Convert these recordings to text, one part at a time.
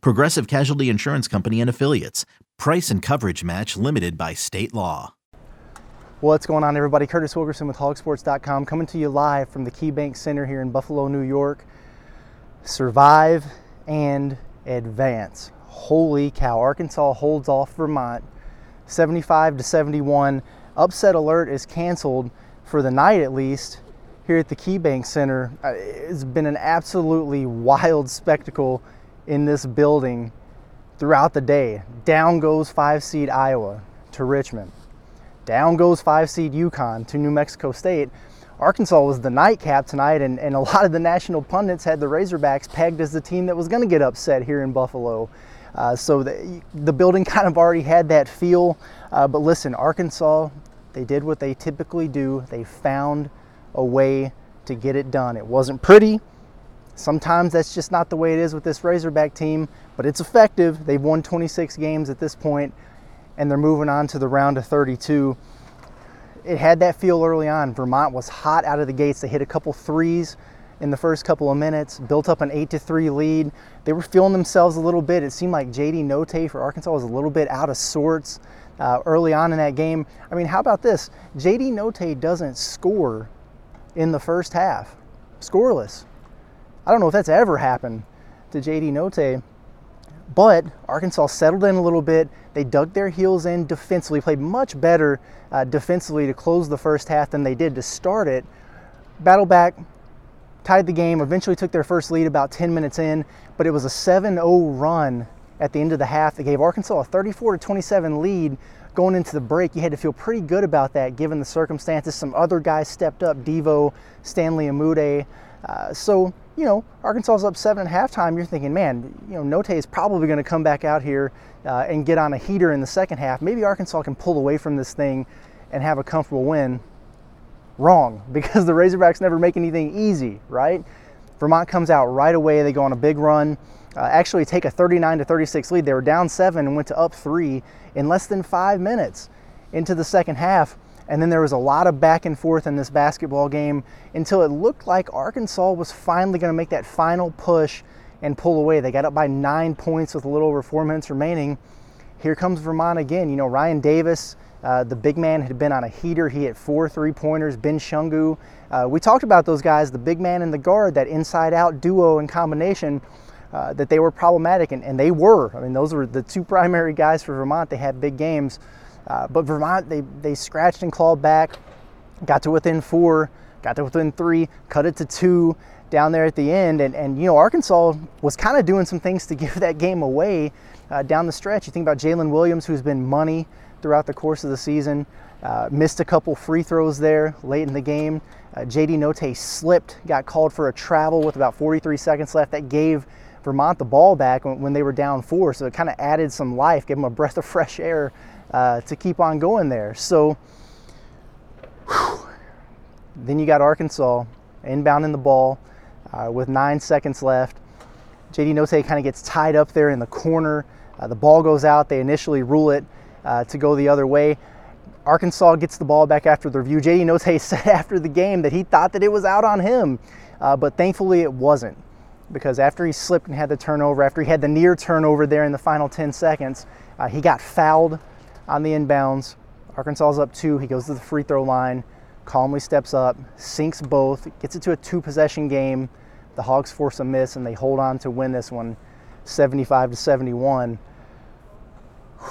Progressive Casualty Insurance Company and Affiliates. Price and coverage match limited by state law. What's going on, everybody? Curtis Wilkerson with hogsports.com coming to you live from the KeyBank Center here in Buffalo, New York. Survive and advance. Holy cow. Arkansas holds off Vermont 75 to 71. Upset alert is canceled for the night at least here at the KeyBank Center. Uh, it's been an absolutely wild spectacle in this building throughout the day. Down goes five seed Iowa to Richmond. Down goes five seed UConn to New Mexico State. Arkansas was the nightcap tonight, and, and a lot of the national pundits had the Razorbacks pegged as the team that was going to get upset here in Buffalo. Uh, so the, the building kind of already had that feel. Uh, but listen, Arkansas, they did what they typically do. They found a way to get it done. It wasn't pretty. Sometimes that's just not the way it is with this Razorback team, but it's effective. They've won 26 games at this point, and they're moving on to the round of 32. It had that feel early on. Vermont was hot out of the gates. They hit a couple threes in the first couple of minutes, built up an 8 to 3 lead. They were feeling themselves a little bit. It seemed like JD Notae for Arkansas was a little bit out of sorts uh, early on in that game. I mean, how about this? JD Notae doesn't score in the first half, scoreless. I don't know if that's ever happened to JD Notae, but Arkansas settled in a little bit. They dug their heels in defensively, played much better uh, defensively to close the first half than they did to start it. Battle back, tied the game, eventually took their first lead about 10 minutes in, but it was a 7 0 run at the end of the half that gave Arkansas a 34 27 lead going into the break, you had to feel pretty good about that given the circumstances. Some other guys stepped up, Devo, Stanley Umude. Uh, so, you know, Arkansas is up seven at halftime. You're thinking, man, you know, Notae is probably going to come back out here uh, and get on a heater in the second half. Maybe Arkansas can pull away from this thing and have a comfortable win. Wrong, because the Razorbacks never make anything easy, right? Vermont comes out right away. They go on a big run uh, actually take a 39 to 36 lead. They were down seven and went to up three in less than five minutes into the second half. And then there was a lot of back and forth in this basketball game until it looked like Arkansas was finally going to make that final push and pull away. They got up by nine points with a little over four minutes remaining. Here comes Vermont again. You know, Ryan Davis, uh, the big man, had been on a heater. He hit four three pointers. Ben Shungu. Uh, we talked about those guys, the big man and the guard, that inside out duo and combination uh, that they were problematic, and, and, they were. I mean, those were the two primary guys for Vermont. They had big games, uh, but Vermont they they scratched and clawed back, got to within four, got to within three, cut it to two down there at the end, and and you know Arkansas was kind of doing some things to give that game away uh, down the stretch. You think about Jaylin Williams, who's been money throughout the course of the season. Uh, missed a couple free throws there late in the game. Uh, JD Notae slipped, got called for a travel with about 43 seconds left. That gave Vermont the ball back when, when they were down four. So it kind of added some life, gave them a breath of fresh air uh, to keep on going there. So whew, then you got Arkansas inbounding the ball uh, with nine seconds left. JD Notae kind of gets tied up there in the corner. Uh, the ball goes out. They initially rule it uh, to go the other way. Arkansas gets the ball back after the review. JD Notae said after the game that he thought that it was out on him, uh, but thankfully it wasn't because after he slipped and had the turnover, after he had the near turnover there in the final 10 seconds, he got fouled on the inbounds. Arkansas is up two. He goes to the free throw line, calmly steps up, sinks both, gets it to a two possession game. The Hogs force a miss and they hold on to win this one 75 to 71.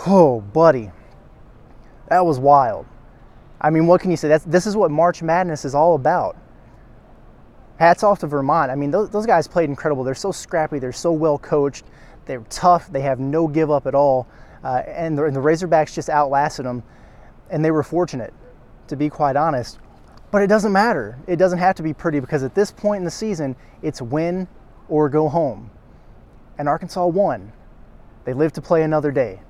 Oh, buddy. That was wild. I mean, what can you say? That's, this is what March Madness is all about hats off to Vermont. I mean, those, those guys played incredible. They're so scrappy. They're so well coached. They're tough. They have no give up at all. Uh, and, the, and the Razorbacks just outlasted them. And they were fortunate, to be quite honest. But it doesn't matter. It doesn't have to be pretty because at this point in the season, it's win or go home. And Arkansas won. They live to play another day.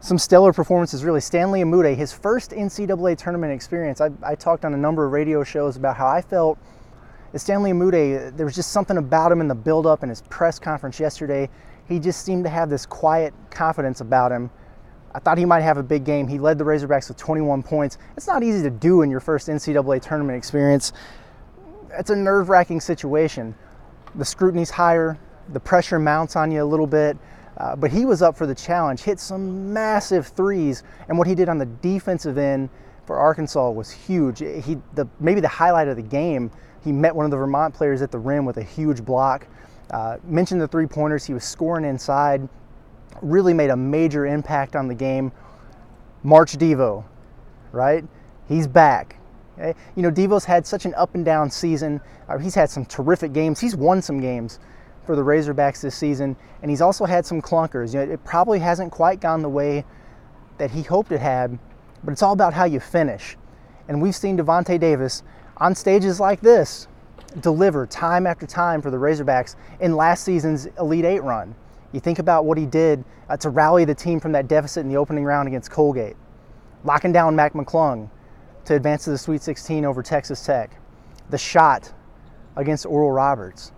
some stellar performances, really. Stanley Umude, his first NCAA tournament experience. I, I talked on a number of radio shows about how I felt Stanley Umude, there was just something about him in the build-up and his press conference yesterday. He just seemed to have this quiet confidence about him. I thought he might have a big game. He led the Razorbacks with 21 points. It's not easy to do in your first NCAA tournament experience. It's a nerve-wracking situation. The scrutiny's higher, the pressure mounts on you a little bit, uh, but he was up for the challenge. Hit some massive threes, and what he did on the defensive end for Arkansas was huge. He, the, maybe the highlight of the game he met one of the Vermont players at the rim with a huge block. Uh, mentioned the three pointers. He was scoring inside. Really made a major impact on the game. March Devo, right? He's back. Okay? You know, Devo's had such an up and down season. Uh, he's had some terrific games. He's won some games for the Razorbacks this season, and he's also had some clunkers. You know, it probably hasn't quite gone the way that he hoped it had, but it's all about how you finish. And we've seen Davonte Davis on stages like this deliver time after time for the Razorbacks in last season's Elite Eight run. You think about what he did uh, to rally the team from that deficit in the opening round against Colgate, locking down Mac McClung to advance to the Sweet 16 over Texas Tech, the shot against Oral Roberts.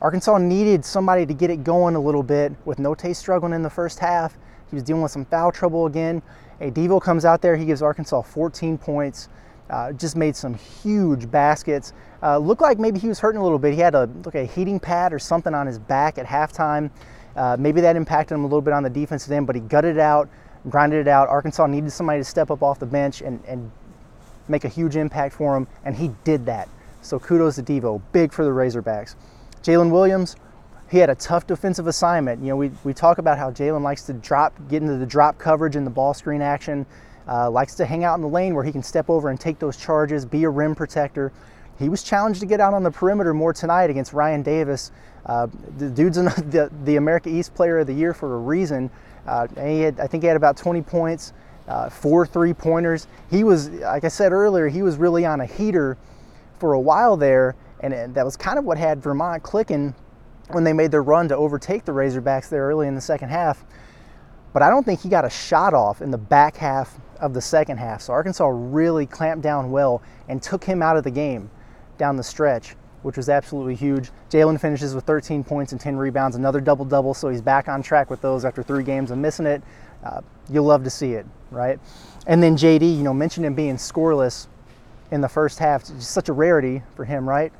Arkansas needed somebody to get it going a little bit with Notae struggling in the first half. He was dealing with some foul trouble again. A Devo comes out there, he gives Arkansas 14 points. Uh, just made some huge baskets. Uh, looked like maybe he was hurting a little bit. He had a look a heating pad or something on his back at halftime. Uh, maybe that impacted him a little bit on the defensive end, but he gutted it out, grinded it out. Arkansas needed somebody to step up off the bench and, and make a huge impact for him, and he did that. So kudos to Devo, big for the Razorbacks. Jaylin Williams, he had a tough defensive assignment. You know, we, we talk about how Jaylin likes to drop, get into the drop coverage and the ball screen action uh, likes to hang out in the lane where he can step over and take those charges, be a rim protector. He was challenged to get out on the perimeter more tonight against Ryan Davis. Uh, the dude's an, the, the America East Player of the Year for a reason. Uh, he had, I think he had about 20 points, uh, four three pointers. He was, like I said earlier, he was really on a heater for a while there, and that was kind of what had Vermont clicking when they made their run to overtake the Razorbacks there early in the second half. But I don't think he got a shot off in the back half of the second half. So Arkansas really clamped down well and took him out of the game down the stretch, which was absolutely huge. Jaylin finishes with 13 points and 10 rebounds, another double double, so he's back on track with those after three games of missing it. Uh, you'll love to see it, right? And then JD, you know, mentioned him being scoreless in the first half. Just such a rarity for him, right?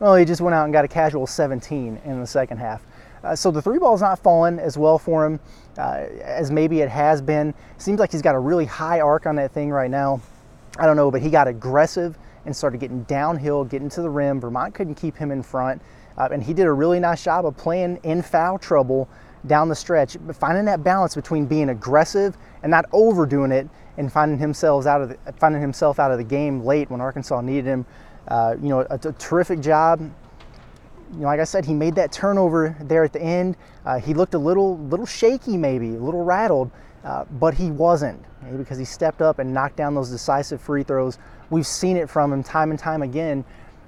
Well, he just went out and got a casual 17 in the second half. Uh, so the three ball's not falling as well for him uh, as maybe it has been. Seems like he's got a really high arc on that thing right now. I don't know, but he got aggressive and started getting downhill, getting to the rim. Vermont couldn't keep him in front. Uh, and he did a really nice job of playing in foul trouble down the stretch, finding that balance between being aggressive and not overdoing it, and finding himself out of the, finding himself out of the game late when Arkansas needed him. Uh, you know, a, a, terrific job you know, like I said, he made that turnover there at the end. Uh, he looked a little, little shaky, maybe a little rattled, uh, but he wasn't because he stepped up and knocked down those decisive free throws. We've seen it from him time and time again.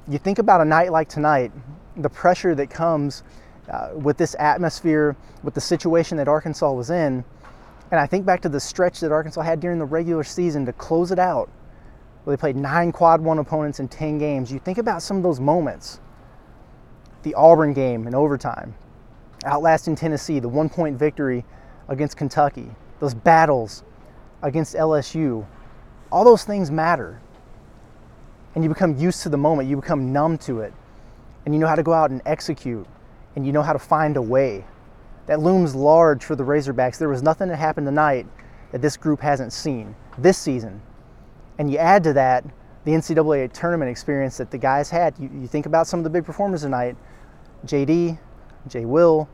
You think about a night like tonight, the pressure that comes uh, with this atmosphere, with the situation that Arkansas was in, and I think back to the stretch that Arkansas had during the regular season to close it out, where they played nine quad one opponents in 10 games. You think about some of those moments the Auburn game in overtime, outlasting Tennessee, the one point victory against Kentucky, those battles against LSU, all those things matter. And you become used to the moment, you become numb to it, and you know how to go out and execute, and you know how to find a way. That looms large for the Razorbacks. There was nothing that happened tonight that this group hasn't seen this season. And you add to that the NCAA tournament experience that the guys had. You, you think about some of the big performers tonight JD, Jay Will,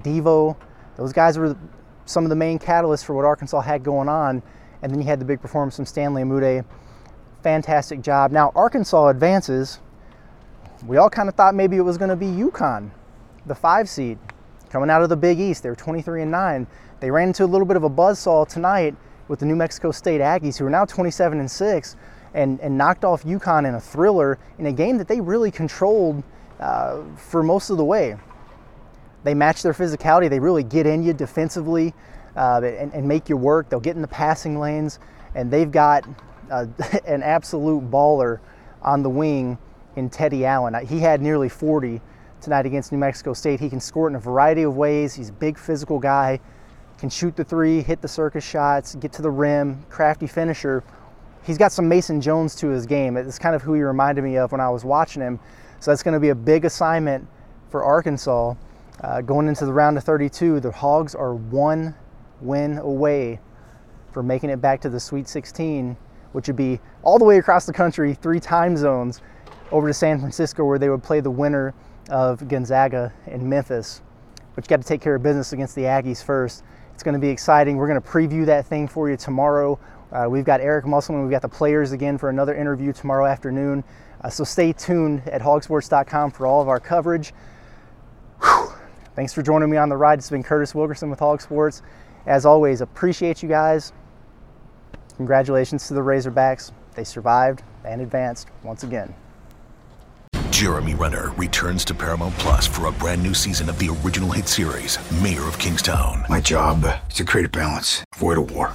Devo, those guys were some of the main catalysts for what Arkansas had going on. And then you had the big performance from Stanley Umude. Fantastic job. Now, Arkansas advances. We all kind of thought maybe it was going to be UConn, the five seed, coming out of the Big East. They were 23 and 9. They ran into a little bit of a buzzsaw tonight with the New Mexico State Aggies, who are now 27 and 6, and, and knocked off UConn in a thriller in a game that they really controlled uh, for most of the way. They match their physicality. They really get in you defensively. uh, and, and, make you work. They'll get in the passing lanes, and they've got uh, an absolute baller on the wing in Teddy Allen. He had nearly 40 tonight against New Mexico State. He can score it in a variety of ways. He's a big physical guy, can shoot the three, hit the circus shots, get to the rim, crafty finisher. He's got some Mason Jones to his game. It's kind of who he reminded me of when I was watching him. So that's going to be a big assignment for Arkansas. Uh, going into the round of 32, the Hogs are one win away from making it back to the Sweet 16, which would be all the way across the country, three time zones, over to San Francisco, where they would play the winner of Gonzaga and Memphis. But you got to take care of business against the Aggies first. It's going to be exciting. We're going to preview that thing for you tomorrow. Uh, we've got Eric Musselman. We've got the players again for another interview tomorrow afternoon. Uh, so stay tuned at hogsports.com for all of our coverage. Whew. Thanks for joining me on the ride. It's been Curtis Wilkerson with Hog Sports. As always, appreciate you guys. Congratulations to the Razorbacks. They survived and advanced once again. Jeremy Renner returns to Paramount Plus for a brand new season of the original hit series, Mayor of Kingstown. My job is to create a balance, avoid a war.